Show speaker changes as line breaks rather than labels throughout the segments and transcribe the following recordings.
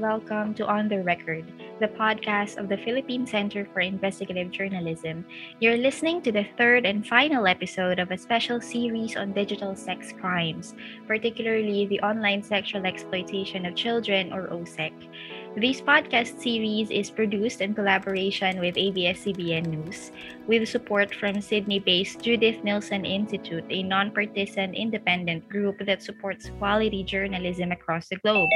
welcome to On the Record, the podcast of the Philippine Center for Investigative Journalism. You're listening to the third and final episode of a special series on digital sex crimes, particularly the online sexual exploitation of children, or OSEC. This podcast series is produced in collaboration with ABS-CBN News, with support from Sydney-based Judith Nilsson Institute, a nonpartisan independent group that supports quality journalism across the globe.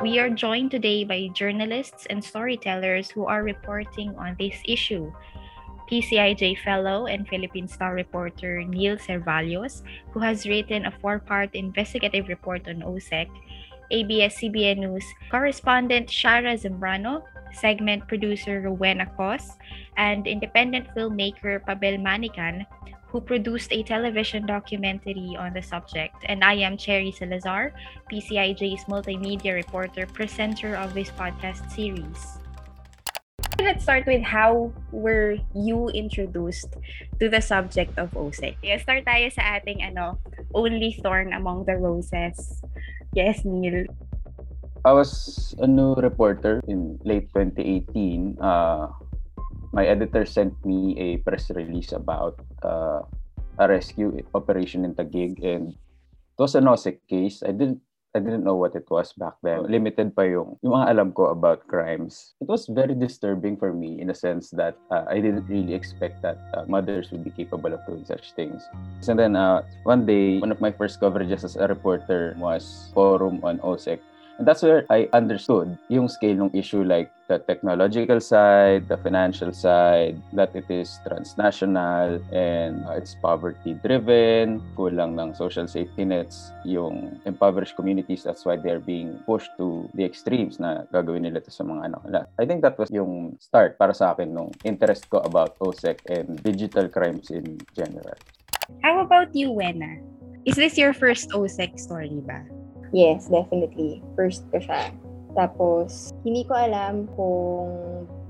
We are joined today by journalists and storytellers who are reporting on this issue. PCIJ fellow and Philippine Star reporter Neil Cervallos, who has written a four-part investigative report on OSEC, ABS-CBN News correspondent Shara Zambrano, segment producer Rowena Cos, and independent filmmaker Pabel Manican, who produced a television documentary on the subject. And I am Cherry Salazar, PCIJ's multimedia reporter, presenter of this podcast series. Let's start with how were you introduced to the subject of OSEC? Yeah, start tayo sa ating ano, only thorn among the roses. Yes, Neil.
I was a new reporter in late 2018. Uh, my editor sent me a press release about uh, a rescue operation in Taguig and it was a NOSEC case. I didn't I didn't know what it was back then. Limited pa yung, yung mga alam ko about crimes. It was very disturbing for me in a sense that uh, I didn't really expect that uh, mothers would be capable of doing such things. And then uh, one day, one of my first coverages as a reporter was forum on OSEC And that's where I understood yung scale ng issue like the technological side, the financial side, that it is transnational and uh, it's poverty driven, kulang ng social safety nets yung impoverished communities. That's why they're being pushed to the extremes na gagawin nila to sa mga anak nila. I think that was yung start para sa akin nung interest ko about OSEC and digital crimes in general.
How about you, Wena? Is this your first OSEC story ba?
Yes, definitely. First ko siya. Tapos, hindi ko alam kung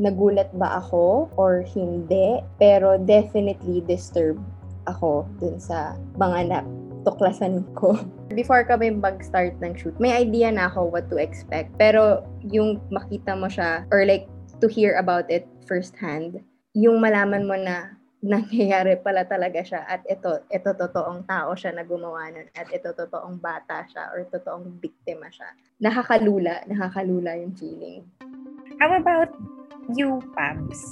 nagulat ba ako or hindi. Pero definitely disturbed ako dun sa mga natuklasan ko. Before kami mag-start ng shoot, may idea na ako what to expect. Pero yung makita mo siya or like to hear about it firsthand, yung malaman mo na nangyayari pala talaga siya at ito, ito totoong tao siya na gumawa nun at ito totoong bata siya or totoong biktima siya. Nakakalula, nakakalula yung feeling.
How about you, Pabs?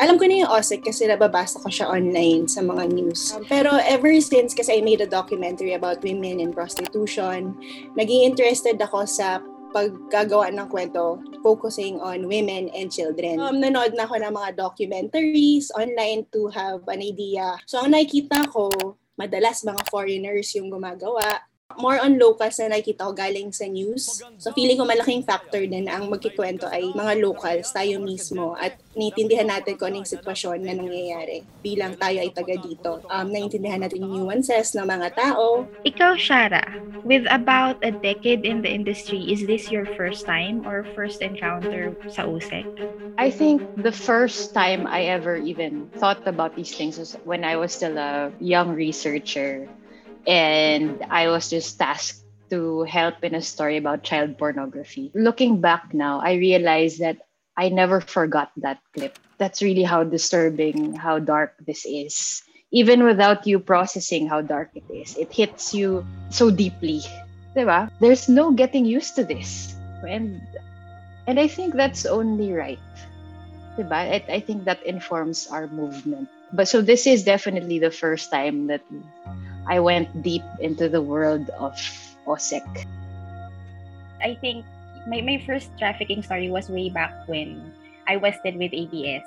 Alam ko na yung OSEC kasi nababasa ko siya online sa mga news. Pero ever since kasi I made a documentary about women in prostitution, naging interested ako sa paggagawa ng kwento focusing on women and children. Um, nanood na ako ng mga documentaries online to have an idea. So, ang nakikita ko, madalas mga foreigners yung gumagawa more on locals na nakikita ko galing sa news. So feeling ko malaking factor din na ang magkikwento ay mga locals, tayo mismo, at naiintindihan natin kung anong sitwasyon na nangyayari bilang tayo ay taga dito. Um, naiintindihan natin yung nuances ng mga tao.
Ikaw, Shara, with about a decade in the industry, is this your first time or first encounter sa OSEC?
I think the first time I ever even thought about these things was when I was still a young researcher and I was just tasked to help in a story about child pornography. Looking back now, I realize that I never forgot that clip. That's really how disturbing, how dark this is. Even without you processing how dark it is, it hits you so deeply. Diba? There's no getting used to this. And and I think that's only right. Diba? I, I think that informs our movement. But so this is definitely the first time that I went deep into the world of OSEC.
I think my, my first trafficking story was way back when I was still with ABS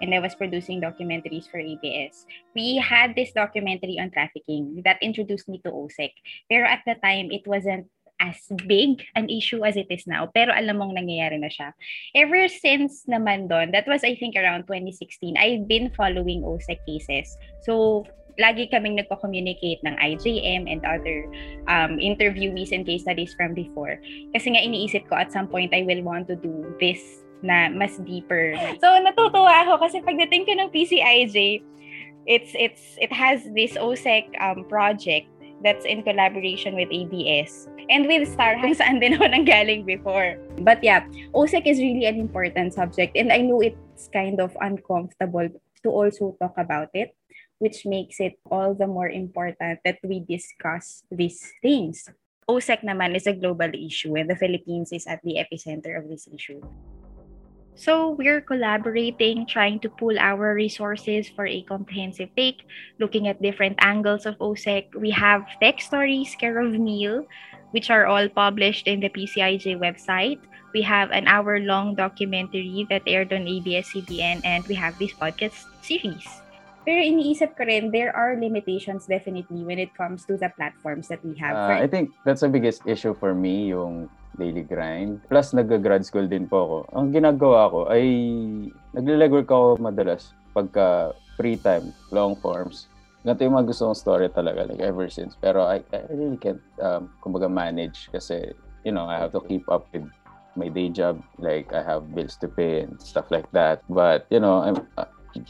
and I was producing documentaries for ABS. We had this documentary on trafficking that introduced me to OSEC. Pero at the time, it wasn't as big an issue as it is now. Pero alam mong nangyayari na siya. Ever since naman doon, that was I think around 2016, I've been following OSEC cases. So, lagi kaming nagko-communicate ng IJM and other um, interviewees and case studies from before. Kasi nga iniisip ko at some point I will want to do this na mas deeper. So natutuwa ako kasi pagdating ko ng PCIJ, it's it's it has this OSEC um, project that's in collaboration with ABS and with Star kung saan din ako nanggaling before. But yeah, OSEC is really an important subject and I know it's kind of uncomfortable to also talk about it, which makes it all the more important that we discuss these things. OSEC naman is a global issue and the Philippines is at the epicenter of this issue. So we're collaborating, trying to pool our resources for a comprehensive take, looking at different angles of OSEC. We have tech stories, care of Neil, which are all published in the PCIJ website. We have an hour-long documentary that aired on ABS-CBN, and we have this podcast series. Pero iniisip ko rin, there are limitations definitely when it comes to the platforms that we have.
Uh, I think that's the biggest issue for me, yung daily grind. Plus, nag-grad school din po ako. Ang ginagawa ko ay nagle-legwork ako madalas pagka free time, long forms. Ganito yung mga gusto kong story talaga, like ever since. Pero I, I really can't, um, kumbaga, manage kasi, you know, I have to keep up with my day job. Like, I have bills to pay and stuff like that. But, you know, I'm, uh,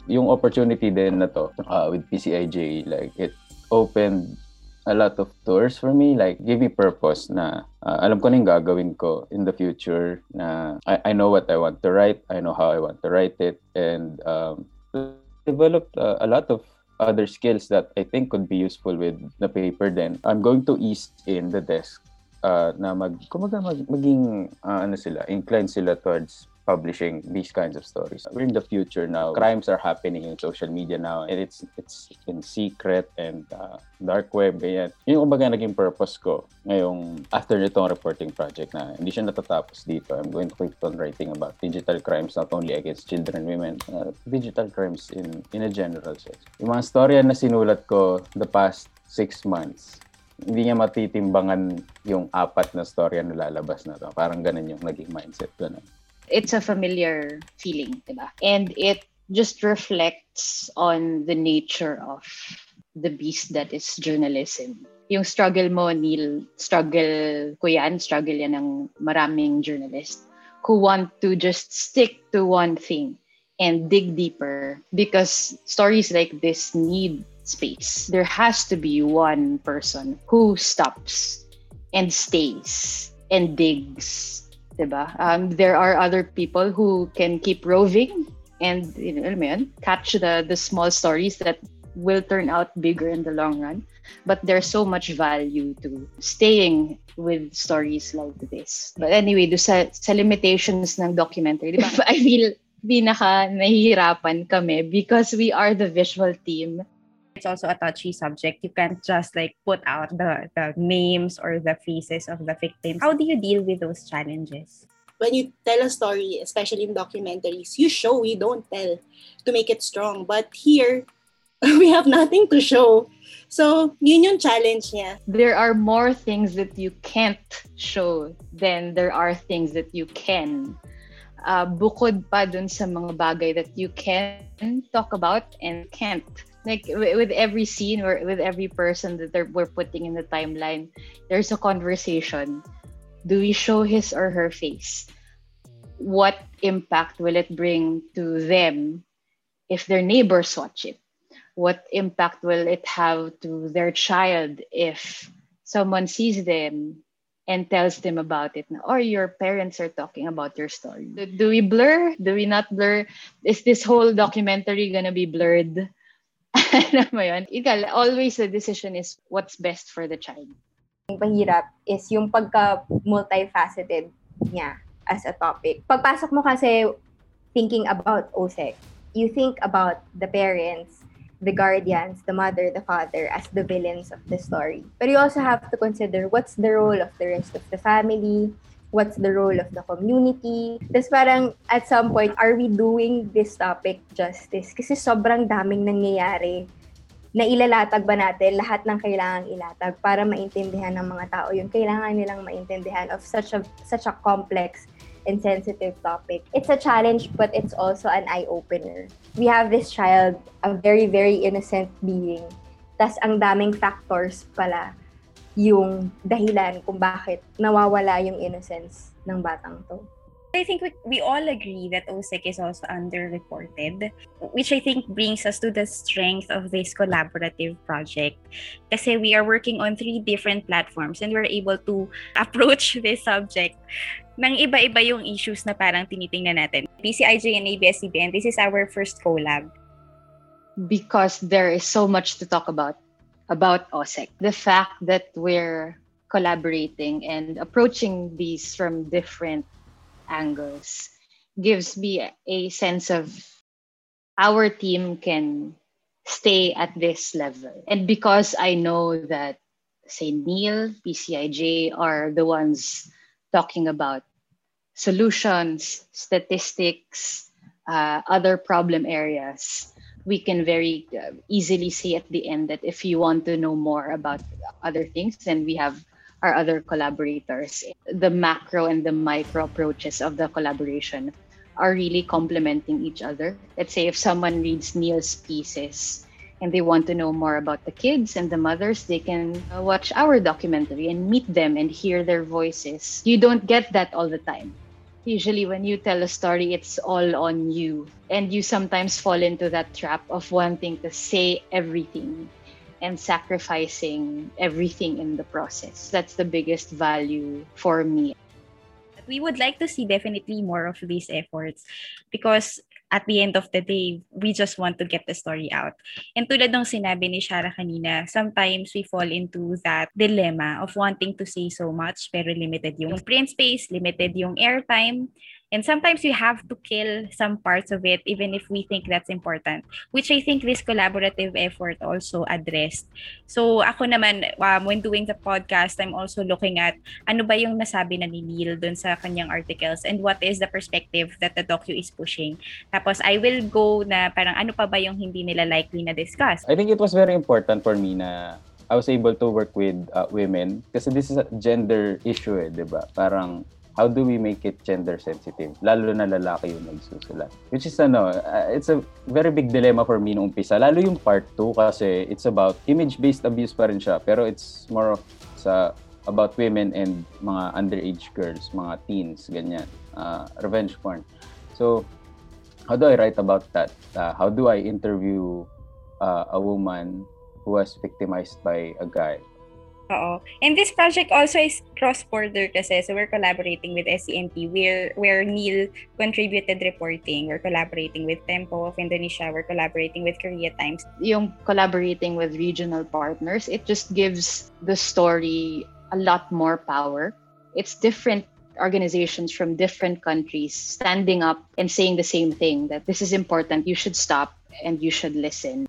yung opportunity din na to uh, with PCIJ, like it opened a lot of doors for me, like give me purpose na uh, alam ko na yung gagawin ko in the future na I, I know what I want to write, I know how I want to write it, and um, developed uh, a lot of other skills that I think could be useful with the paper then. I'm going to ease in the desk uh, na mag, kumaga mag, maging uh, ano sila, inclined sila towards publishing these kinds of stories. We're in the future now. Crimes are happening in social media now and it's it's in secret and uh, dark web ganyan. Yung kumbaga naging purpose ko ngayong after nitong reporting project na hindi siya natatapos dito. I'm going to keep on writing about digital crimes not only against children women, uh, digital crimes in in a general sense. Yung mga storya na sinulat ko the past six months, hindi niya matitimbangan yung apat na storya na lalabas na to. Parang ganun yung naging mindset ko na
it's a familiar feeling, diba? And it just reflects on the nature of the beast that is journalism. Yung struggle mo, Neil, struggle ko yan, struggle yan ng maraming journalist who want to just stick to one thing and dig deeper because stories like this need space. There has to be one person who stops and stays and digs diba? Um, there are other people who can keep roving and you know, yun, catch the the small stories that will turn out bigger in the long run. But there's so much value to staying with stories like this. But anyway, do sa, sa limitations ng documentary, diba? I feel pinaka nahihirapan kami because we are the visual team
it's also a touchy subject. You can't just like put out the, the names or the faces of the victims. How do you deal with those challenges?
When you tell a story, especially in documentaries, you show, you don't tell to make it strong. But here, we have nothing to show. So, yun yung challenge niya.
There are more things that you can't show than there are things that you can. Uh, bukod pa dun sa mga bagay that you can talk about and can't like with every scene or with every person that we're putting in the timeline there's a conversation. Do we show his or her face? What impact will it bring to them if their neighbors watch it? What impact will it have to their child if someone sees them and tells them about it? Or your parents are talking about your story. Do we blur? Do we not blur? Is this whole documentary gonna be blurred Alam mo yun? Ikaw, always the decision is what's best for the child.
Yung pahirap is yung pagka-multifaceted niya as a topic. Pagpasok mo kasi thinking about OSEC, you think about the parents, the guardians, the mother, the father as the villains of the story. But you also have to consider what's the role of the rest of the family, what's the role of the community. Tapos parang at some point, are we doing this topic justice? Kasi sobrang daming nangyayari na ilalatag ba natin lahat ng kailangang ilatag para maintindihan ng mga tao yung kailangan nilang maintindihan of such a such a complex and sensitive topic. It's a challenge but it's also an eye-opener. We have this child, a very, very innocent being. Tas ang daming factors pala yung dahilan kung bakit nawawala yung innocence ng batang to.
I think we, we all agree that OSEC is also underreported, which I think brings us to the strength of this collaborative project. Kasi we are working on three different platforms and we're able to approach this subject ng iba-iba yung issues na parang tinitingnan natin. PCIJ and ABS-CBN, this is our first collab.
Because there is so much to talk about, about OSEC. The fact that we're collaborating and approaching these from different angles gives me a sense of our team can stay at this level. And because I know that, say, Neil, PCIJ are the ones talking about solutions, statistics, uh, other problem areas, we can very uh, easily see at the end that if you want to know more about other things, then we have our other collaborators. The macro and the micro approaches of the collaboration are really complementing each other. Let's say if someone reads Neil's pieces and they want to know more about the kids and the mothers, they can uh, watch our documentary and meet them and hear their voices. You don't get that all the time. Usually, when you tell a story, it's all on you. And you sometimes fall into that trap of wanting to say everything and sacrificing everything in the process. That's the biggest value for me.
We would like to see definitely more of these efforts because at the end of the day, we just want to get the story out. And tulad ng sinabi ni Shara kanina, sometimes we fall into that dilemma of wanting to say so much pero limited yung print space, limited yung airtime, And sometimes you have to kill some parts of it, even if we think that's important, which I think this collaborative effort also addressed. So ako naman, um, when doing the podcast, I'm also looking at ano ba yung nasabi na ni Neil dun sa kanyang articles and what is the perspective that the docu is pushing. Tapos I will go na parang ano pa ba yung hindi nila likely na discuss.
I think it was very important for me na I was able to work with uh, women kasi this is a gender issue eh, 'di ba? Parang how do we make it gender sensitive? Lalo na lalaki yung nagsusulat. Which is ano, uh, it's a very big dilemma for me nung umpisa. Lalo yung part 2 kasi it's about image-based abuse pa rin siya. Pero it's more of sa about women and mga underage girls, mga teens, ganyan. Uh, revenge porn. So, how do I write about that? Uh, how do I interview uh, a woman who was victimized by a guy?
Oo. And this project also is cross-border kasi. So we're collaborating with SCMP where, where Neil contributed reporting. We're collaborating with Tempo of Indonesia. We're collaborating with Korea Times.
Yung collaborating with regional partners, it just gives the story a lot more power. It's different organizations from different countries standing up and saying the same thing that this is important, you should stop and you should listen.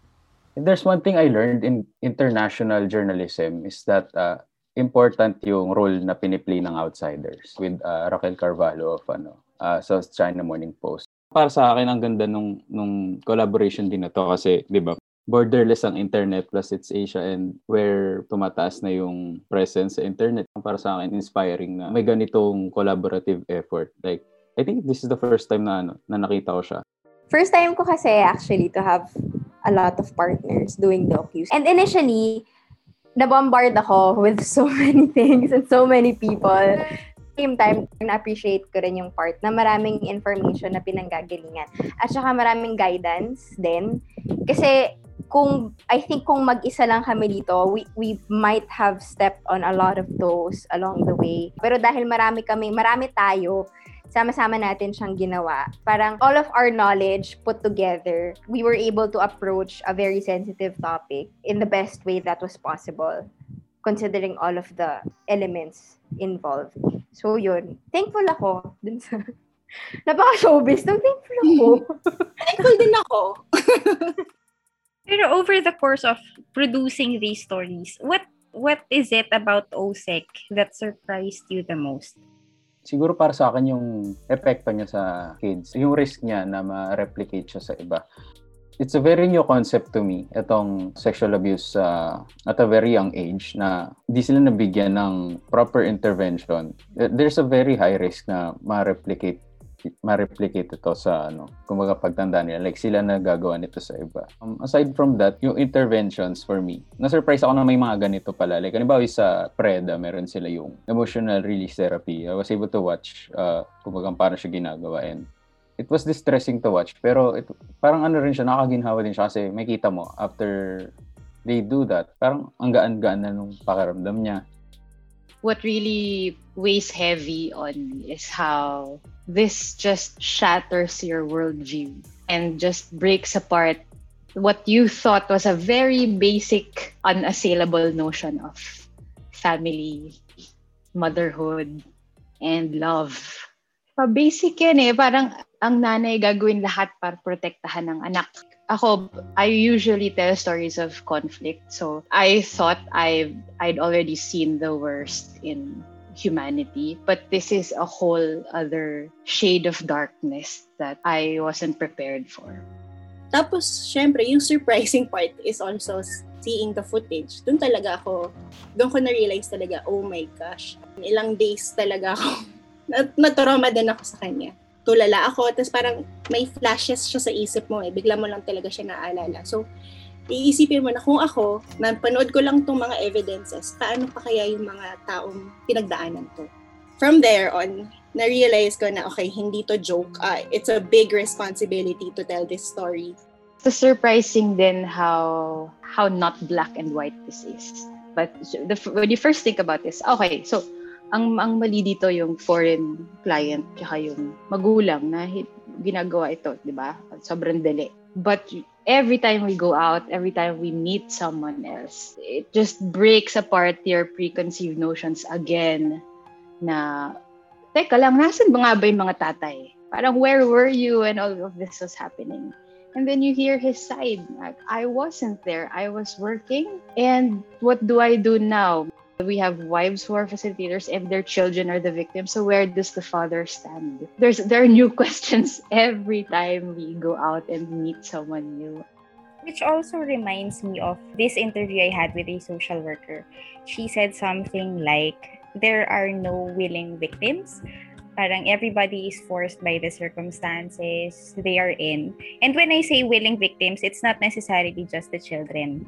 If there's one thing I learned in international journalism is that uh, important yung role na piniplay ng outsiders with uh, Raquel Carvalho of ano, uh, sa China Morning Post. Para sa akin, ang ganda nung, nung collaboration din na to kasi, di ba, borderless ang internet plus it's Asia and where tumataas na yung presence sa internet. Para sa akin, inspiring na may ganitong collaborative effort. Like, I think this is the first time na, ano, na nakita ko siya.
First time ko kasi actually to have a lot of partners doing docus. And initially, nabombard ako with so many things and so many people. Same time, na-appreciate ko rin yung part na maraming information na pinanggagalingan. At saka maraming guidance din. Kasi kung I think kung mag-isa lang kami dito, we we might have stepped on a lot of those along the way. Pero dahil marami kami, marami tayo, sama-sama natin siyang ginawa. Parang all of our knowledge put together, we were able to approach a very sensitive topic in the best way that was possible considering all of the elements involved. So yun, thankful ako dun sa napaka-showbiz. Nang thankful ako.
thankful din ako.
Pero over the course of producing these stories, what what is it about OSEC that surprised you the most?
Siguro para sa akin yung epekto niya sa kids, yung risk niya na ma-replicate siya sa iba. It's a very new concept to me, itong sexual abuse uh, at a very young age na hindi sila nabigyan ng proper intervention. There's a very high risk na ma-replicate ma-replicate ito sa ano, kumbaga pagtanda nila. Like sila na gagawa nito sa iba. Um, aside from that, yung interventions for me, na-surprise ako na may mga ganito pala. Like, halimbawa sa PREDA, meron sila yung emotional release therapy. I was able to watch uh, kumbaga paano siya ginagawa and it was distressing to watch pero it, parang ano rin siya nakaginhawa din siya kasi makita mo after they do that parang ang gaan-gaan na nung pakiramdam niya
what really weighs heavy on is how this just shatters your worldview and just breaks apart what you thought was a very basic, unassailable notion of family, motherhood, and love. Pa basic yan eh. Parang ang nanay gagawin lahat para protektahan ng anak. ako, I usually tell stories of conflict. So I thought I I'd already seen the worst in humanity, but this is a whole other shade of darkness that I wasn't prepared for.
Tapos, syempre, yung surprising part is also seeing the footage. Doon talaga ako, doon ko na-realize talaga, oh my gosh, ilang days talaga ako, nat- din ako sa kanya tulala ako. Tapos parang may flashes siya sa isip mo eh. Bigla mo lang talaga siya naaalala. So, iisipin mo na kung ako, napanood ko lang tong mga evidences, paano pa kaya yung mga taong pinagdaanan to? From there on, na-realize ko na, okay, hindi to joke. Uh, it's a big responsibility to tell this story.
It's surprising then how how not black and white this is. But the, when you first think about this, okay, so ang ang mali dito yung foreign client tsaka yung magulang na ginagawa ito, 'di ba? Sobrang dali. But every time we go out, every time we meet someone else, it just breaks apart your preconceived notions again na teka lang, nasan ba nga ba yung mga tatay? Parang where were you when all of this was happening? And then you hear his side. Like, I wasn't there. I was working. And what do I do now? We have wives who are facilitators and their children are the victims. So where does the father stand? There's there are new questions every time we go out and meet someone new.
Which also reminds me of this interview I had with a social worker. She said something like, there are no willing victims. Parang everybody is forced by the circumstances they are in. And when I say willing victims, it's not necessarily just the children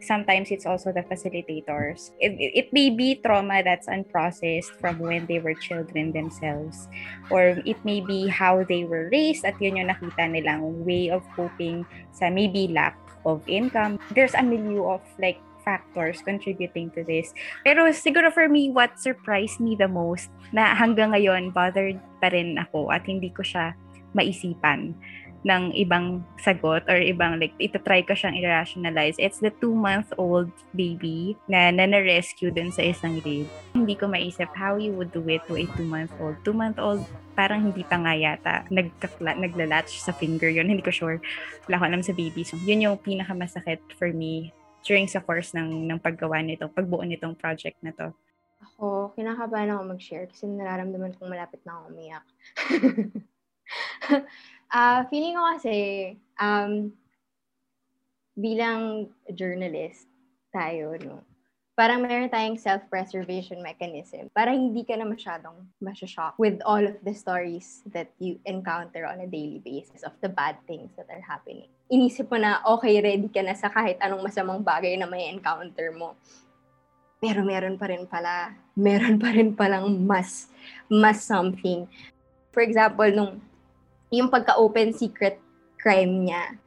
sometimes it's also the facilitators. It, it may be trauma that's unprocessed from when they were children themselves. Or it may be how they were raised at yun yung nakita nilang way of coping sa maybe lack of income. There's a milieu of like factors contributing to this. Pero siguro for me, what surprised me the most na hanggang ngayon bothered pa rin ako at hindi ko siya maisipan ng ibang sagot or ibang like ito try ko siyang i-rationalize. It's the two-month-old baby na na-rescue dun sa isang raid. Hindi ko maisip how you would do it to a two-month-old. Two-month-old parang hindi pa nga yata nagkakla, naglalatch sa finger yun. Hindi ko sure. Wala ko alam sa baby. So, yun yung pinakamasakit for me during sa course ng, ng paggawa nito, pagbuo nitong project na to.
Ako, kinakabahan ako mag-share kasi nararamdaman kong malapit na ako umiyak. Uh, feeling ko kasi, um, bilang journalist tayo, no, parang meron tayong self-preservation mechanism para hindi ka na masyadong masashock with all of the stories that you encounter on a daily basis of the bad things that are happening. Inisip mo na, okay, ready ka na sa kahit anong masamang bagay na may encounter mo. Pero meron pa rin pala, meron pa rin palang mas, mas something. For example, nung yung pagka-open secret crime niya.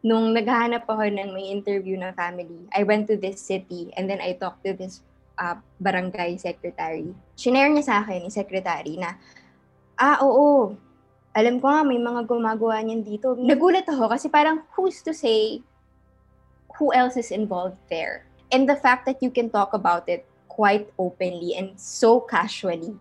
Nung naghahanap ako ng may interview ng family, I went to this city and then I talked to this uh, barangay secretary. Shinare niya sa akin, yung secretary, na, ah, oo, alam ko nga, may mga gumagawa niyan dito. Nagulat ako kasi parang who's to say who else is involved there? And the fact that you can talk about it quite openly and so casually,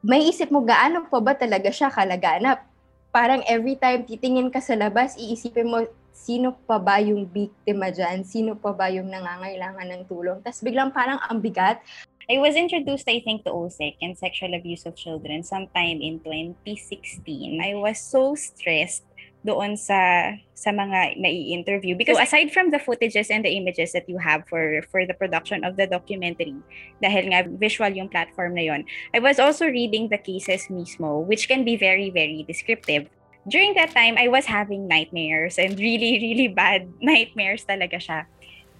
may isip mo gaano pa ba talaga siya kalaganap? Parang every time titingin ka sa labas, iisipin mo, sino pa ba yung biktima dyan? Sino pa ba yung nangangailangan ng tulong? Tapos biglang parang ang bigat.
I was introduced, I think, to OSEC and sexual abuse of children sometime in 2016. I was so stressed doon sa sa mga nai-interview. Because aside from the footages and the images that you have for for the production of the documentary dahil nga visual yung platform na yon I was also reading the cases mismo which can be very very descriptive. During that time I was having nightmares and really really bad nightmares talaga siya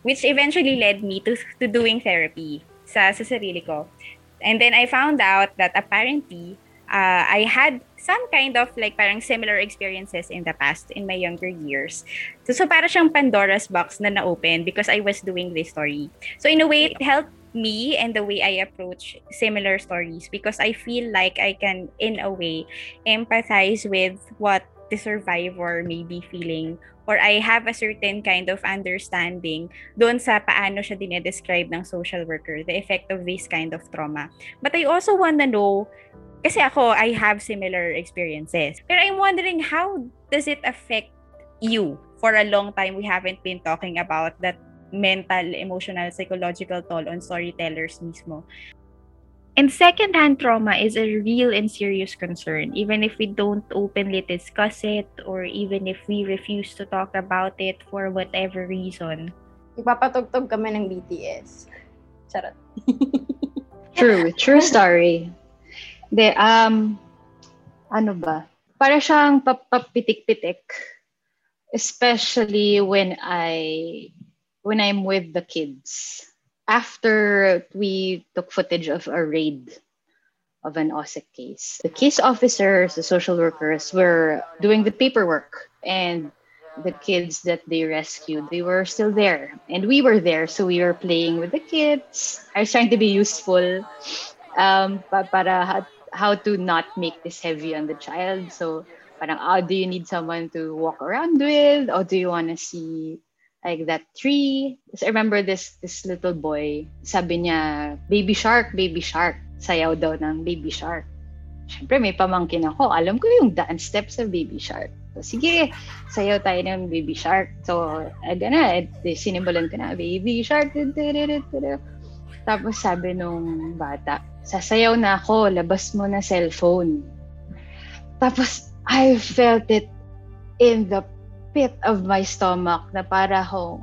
which eventually led me to to doing therapy sa sa sarili ko. And then I found out that apparently uh, I had some kind of like parang similar experiences in the past in my younger years. So, so para siyang Pandora's box na na-open because I was doing this story. So in a way, it helped me and the way I approach similar stories because I feel like I can, in a way, empathize with what the survivor may be feeling or I have a certain kind of understanding doon sa paano siya dinedescribe ng social worker, the effect of this kind of trauma. But I also want to know kasi ako, I have similar experiences. Pero I'm wondering, how does it affect you? For a long time, we haven't been talking about that mental, emotional, psychological toll on storytellers mismo.
And secondhand trauma is a real and serious concern, even if we don't openly discuss it or even if we refuse to talk about it for whatever reason.
Ipapatugtog kami ng BTS. Charot.
True, true story. De, um, ano ba? Para siyang papitik-pitik. Especially when I, when I'm with the kids. After we took footage of a raid of an OSIC case, the case officers, the social workers were doing the paperwork and the kids that they rescued, they were still there. And we were there, so we were playing with the kids. I was trying to be useful um, para how to not make this heavy on the child. So, parang, oh, do you need someone to walk around with? Or do you want to see like that tree? Because I remember this this little boy, sabi niya, baby shark, baby shark. Sayaw daw ng baby shark. Siyempre, may pamangkin ako. Alam ko yung dance steps sa baby shark. So, sige, sayaw tayo ng baby shark. So, aga na, eh, sinimulan ko na, baby shark. Tapos sabi nung bata, sasayaw na ako, labas mo na cellphone. Tapos, I felt it in the pit of my stomach na para ho,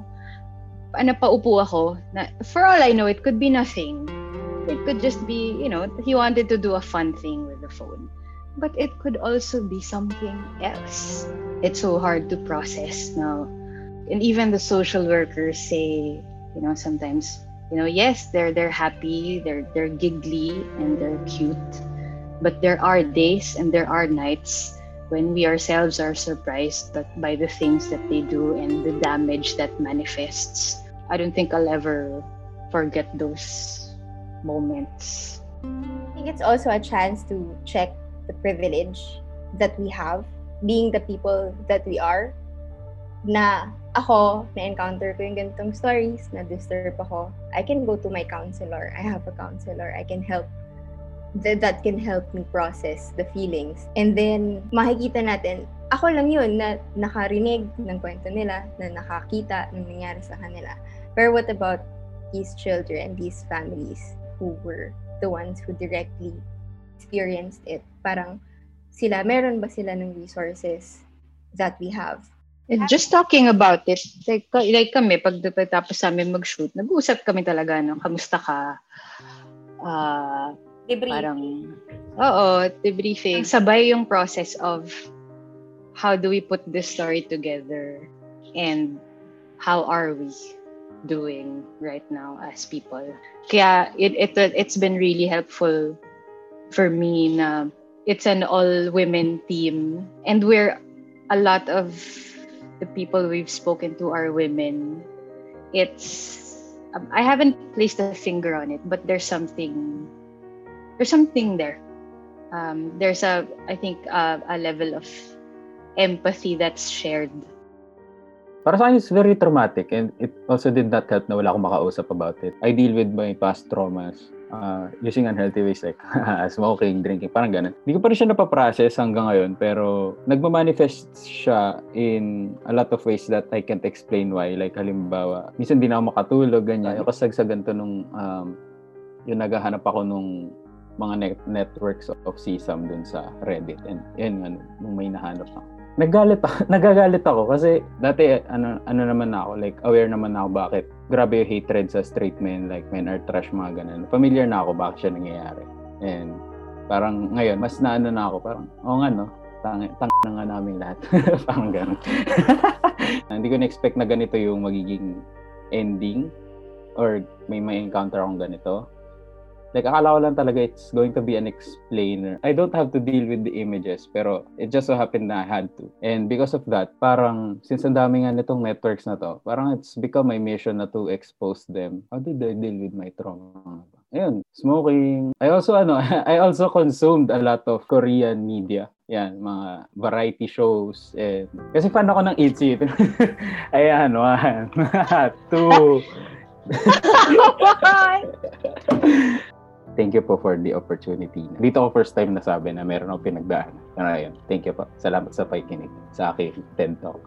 ano pa upo ako, na for all I know, it could be nothing. It could just be, you know, he wanted to do a fun thing with the phone. But it could also be something else. It's so hard to process now. And even the social workers say, you know, sometimes you know yes they're they're happy they're they're giggly and they're cute but there are days and there are nights when we ourselves are surprised by the things that they do and the damage that manifests. I don't think i'll ever forget those moments.
I think it's also a chance to check the privilege that we have being the people that we are na ako, na-encounter ko yung ganitong stories, na-disturb ako, I can go to my counselor. I have a counselor. I can help that, that can help me process the feelings. And then, makikita natin, ako lang yun na nakarinig ng kwento nila, na nakakita ng nangyari sa kanila. Pero what about these children, these families who were the ones who directly experienced it? Parang sila, meron ba sila ng resources that we have?
And just talking about it, like, like kami, pag tapos sa amin mag-shoot, nag-uusap kami talaga, no? Kamusta ka? Uh,
debriefing.
Parang, oo, debriefing. Sabay yung process of how do we put this story together and how are we doing right now as people. Kaya it, it, it's been really helpful for me na it's an all-women team and we're a lot of the people we've spoken to are women, it's um, I haven't placed a finger on it, but there's something there's something there. Um, there's a I think uh, a level of empathy that's shared.
Para sa akin, it's very traumatic and it also did not help na wala akong makausap about it. I deal with my past traumas uh, using unhealthy ways like smoking, drinking, parang ganun. Hindi ko pa rin siya napaprocess hanggang ngayon pero nagmamanifest siya in a lot of ways that I can't explain why. Like halimbawa, minsan hindi na ako makatulog, ganyan. Ako sagsagan to nung um, yung naghahanap ako nung mga net- networks of CSAM dun sa Reddit. And yun, ano, nung may nahanap ako. naggalit ako, nagagalit ako kasi dati ano ano naman ako like aware naman ako bakit grabe yung hatred sa straight men like men are trash mga ganun. Familiar na ako bakit siya nangyayari. And parang ngayon mas naano na ako parang oh nga no tang tang na nga namin lahat. parang ganun. Hindi ko na-expect na ganito yung magiging ending or may may encounter akong ganito. Like, akala ko lang talaga it's going to be an explainer. I don't have to deal with the images, pero it just so happened na I had to. And because of that, parang, since ang dami nga nitong networks na to, parang it's become my mission na to expose them. How did I deal with my trauma? Ayun, smoking. I also, ano, I also consumed a lot of Korean media. Yan, mga variety shows. And, kasi fan ako ng ITZY. Ayan, one, two. Thank you po for the opportunity. Dito ko first time nasabi na meron akong pinagdaan. Kaya yun, thank you po. Salamat sa pakikinig sa aking TED Talk.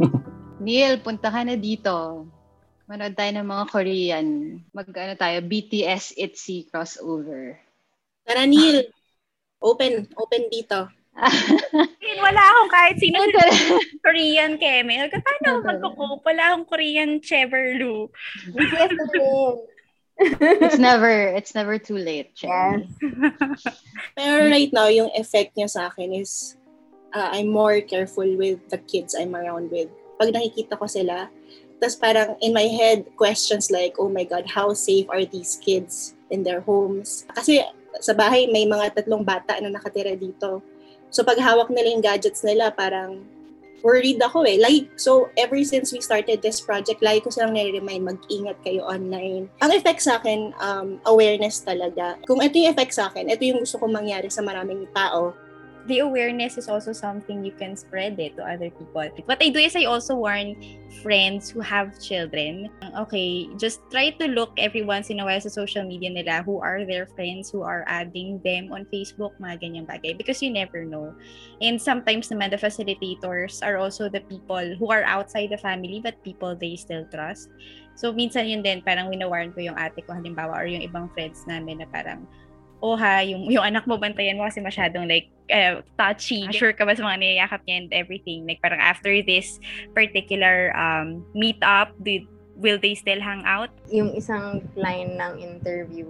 Neil, punta ka na dito. Manood tayo ng mga Korean. Mag-ano tayo, BTS ITZY crossover.
Tara, Neil. Open, open dito.
Wala akong kahit sino Korean keme. Paano magkukup? Wala akong Korean Cheverlu.
BTS na rin
it's never it's never too late.
Yes.
Pero right now, yung effect niya sa akin is uh, I'm more careful with the kids I'm around with. Pag nakikita ko sila, tapos parang in my head, questions like, oh my God, how safe are these kids in their homes? Kasi sa bahay, may mga tatlong bata na nakatira dito. So pag hawak nila yung gadgets nila, parang worried ako eh. Like, so, ever since we started this project, lagi ko silang nare-remind, mag-ingat kayo online. Ang effect sa akin, um, awareness talaga. Kung ito yung effect sa akin, ito yung gusto kong mangyari sa maraming tao,
the awareness is also something you can spread it to other people. What I do is I also warn friends who have children. Okay, just try to look every once in a while sa social media nila who are their friends who are adding them on Facebook, mga ganyang bagay. Because you never know. And sometimes naman the facilitators are also the people who are outside the family but people they still trust. So minsan yun din, parang winawarn ko yung ate ko halimbawa or yung ibang friends namin na parang oh ha, yung, yung anak mo, bantayan mo kasi masyadong like uh, touchy. Sure ka ba sa mga niyayakap niya and everything? Like parang after this particular um, meet up, did, will they still hang out?
Yung isang line ng interview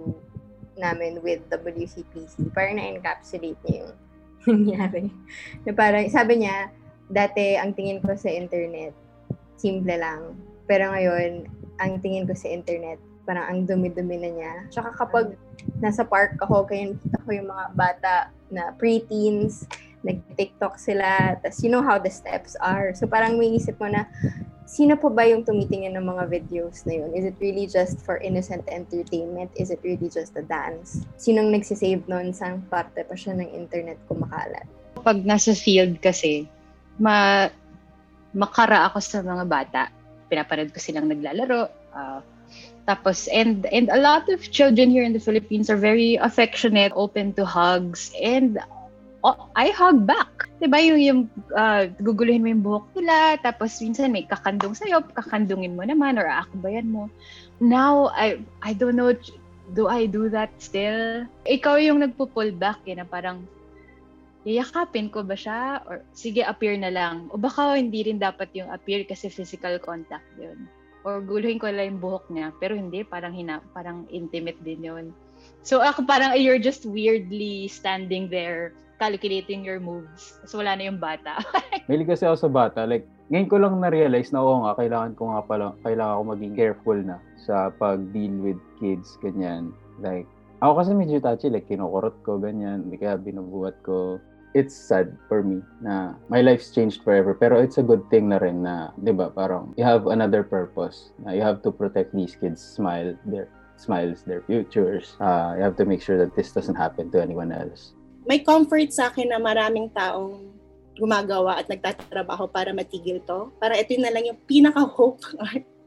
namin with WCPC, parang na-encapsulate niya yung nangyari. na parang, sabi niya, dati ang tingin ko sa internet, simple lang. Pero ngayon, ang tingin ko sa internet, parang ang dumi-dumi na niya. Tsaka kapag nasa park ako, kaya nakita ko yung mga bata na pre-teens, nag-TikTok sila, tas you know how the steps are. So parang may isip mo na, sino pa ba yung tumitingin ng mga videos na yun? Is it really just for innocent entertainment? Is it really just a dance? Sinong nagsisave nun? Sang parte pa siya ng internet kumakalat?
Pag nasa field kasi, ma makara ako sa mga bata. Pinapanood ko silang naglalaro. Uh, Tapos, and, and a lot of children here in the Philippines are very affectionate, open to hugs, and oh, I hug back. Diba yung, yung uh, guguluhin mo yung buhok nila, tapos minsan may kakandong sa'yo, kakandungin mo naman, or aakbayan mo. Now, I, I don't know, do I do that still? Ikaw yung nagpo-pull back, eh, na parang, yayakapin ko ba siya? Or sige, appear na lang. O baka hindi rin dapat yung appear kasi physical contact yun or guluhin ko lang yung buhok niya. Pero hindi, parang, hina, parang intimate din yun. So ako parang you're just weirdly standing there calculating your moves. So wala na yung bata.
Mahilig kasi ako sa bata. Like, ngayon ko lang na-realize na oo nga, kailangan ko nga pala, kailangan ko maging careful na sa pag-deal with kids, ganyan. Like, ako kasi medyo touchy, like, kinukurot ko, ganyan. Kaya binubuhat ko it's sad for me na my life's changed forever. Pero it's a good thing na rin na, di ba, parang you have another purpose. Na you have to protect these kids' smile, their smiles, their futures. Uh, you have to make sure that this doesn't happen to anyone else.
May comfort sa akin na maraming taong gumagawa at nagtatrabaho para matigil to. Para ito na lang yung pinaka-hope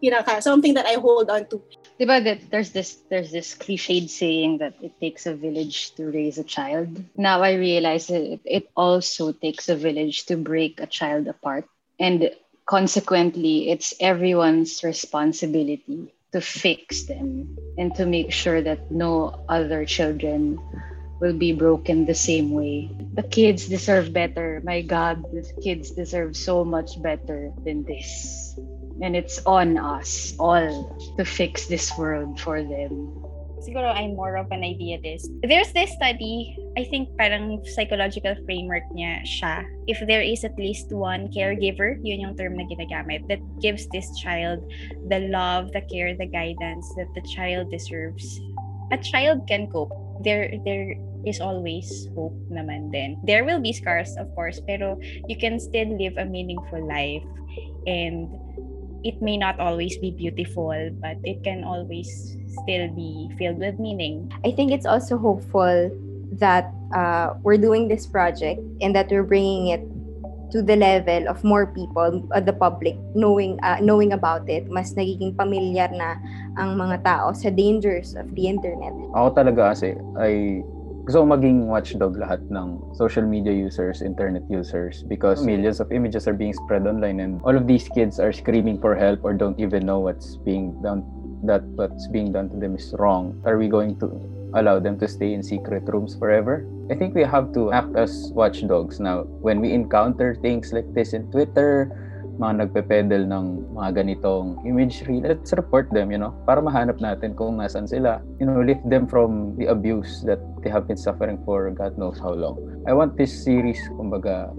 pinaka something that I hold on to.
Diba that there's this there's this cliched saying that it takes a village to raise a child. Now I realize that it also takes a village to break a child apart. And consequently, it's everyone's responsibility to fix them and to make sure that no other children will be broken the same way. The kids deserve better. My God, the kids deserve so much better than this. And it's on us all to fix this world for them.
siguro I'm more of an idealist. There's this study, I think parang psychological framework niya siya. If there is at least one caregiver, yun yung term na ginagamit, that gives this child the love, the care, the guidance that the child deserves. A child can cope. There, there is always hope naman din. There will be scars, of course, pero you can still live a meaningful life. And it may not always be beautiful, but it can always still be filled with meaning.
I think it's also hopeful that uh, we're doing this project and that we're bringing it to the level of more people, uh, the public, knowing uh, knowing about it. Mas nagiging pamilyar na ang mga tao sa dangers of the internet.
Ako talaga kasi ay gusto ko maging watchdog lahat ng social media users, internet users because millions of images are being spread online and all of these kids are screaming for help or don't even know what's being done that what's being done to them is wrong. Are we going to allow them to stay in secret rooms forever? I think we have to act as watchdogs now when we encounter things like this in Twitter, mga nagpe-peddle ng mga ganitong imagery, let's report them, you know, para mahanap natin kung nasan sila. You know, lift them from the abuse that they have been suffering for God knows how long. I want this series, kumbaga,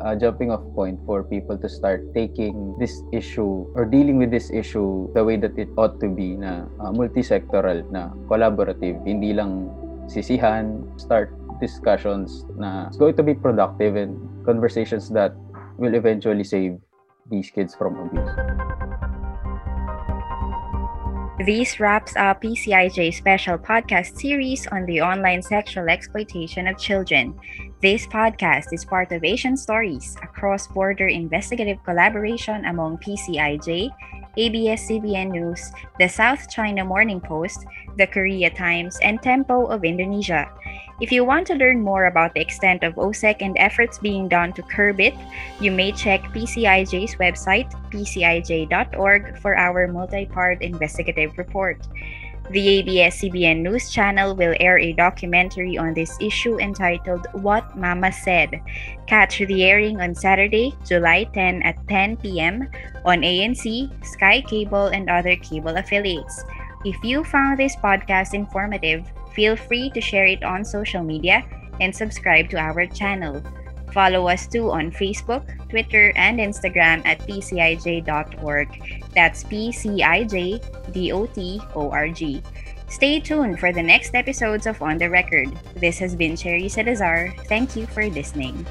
a jumping off point for people to start taking this issue or dealing with this issue the way that it ought to be na uh, multi-sectoral na collaborative hindi lang sisihan start discussions na it's going to be productive and conversations that will eventually save these kids from abuse.
This wraps up PCIJ's special podcast series on the online sexual exploitation of children. This podcast is part of Asian Stories, a cross border investigative collaboration among PCIJ, ABS CBN News, the South China Morning Post, the Korea Times, and Tempo of Indonesia. If you want to learn more about the extent of OSEC and efforts being done to curb it, you may check PCIJ's website, pcij.org, for our multi part investigative report. The ABS CBN News channel will air a documentary on this issue entitled What Mama Said. Catch the airing on Saturday, July 10 at 10 p.m. on ANC, Sky Cable, and other cable affiliates. If you found this podcast informative, feel free to share it on social media and subscribe to our channel. Follow us too on Facebook, Twitter, and Instagram at pcij.org. That's P-C-I-J-D-O-T-O-R-G. Stay tuned for the next episodes of On the Record. This has been Cherry Salazar. Thank you for listening.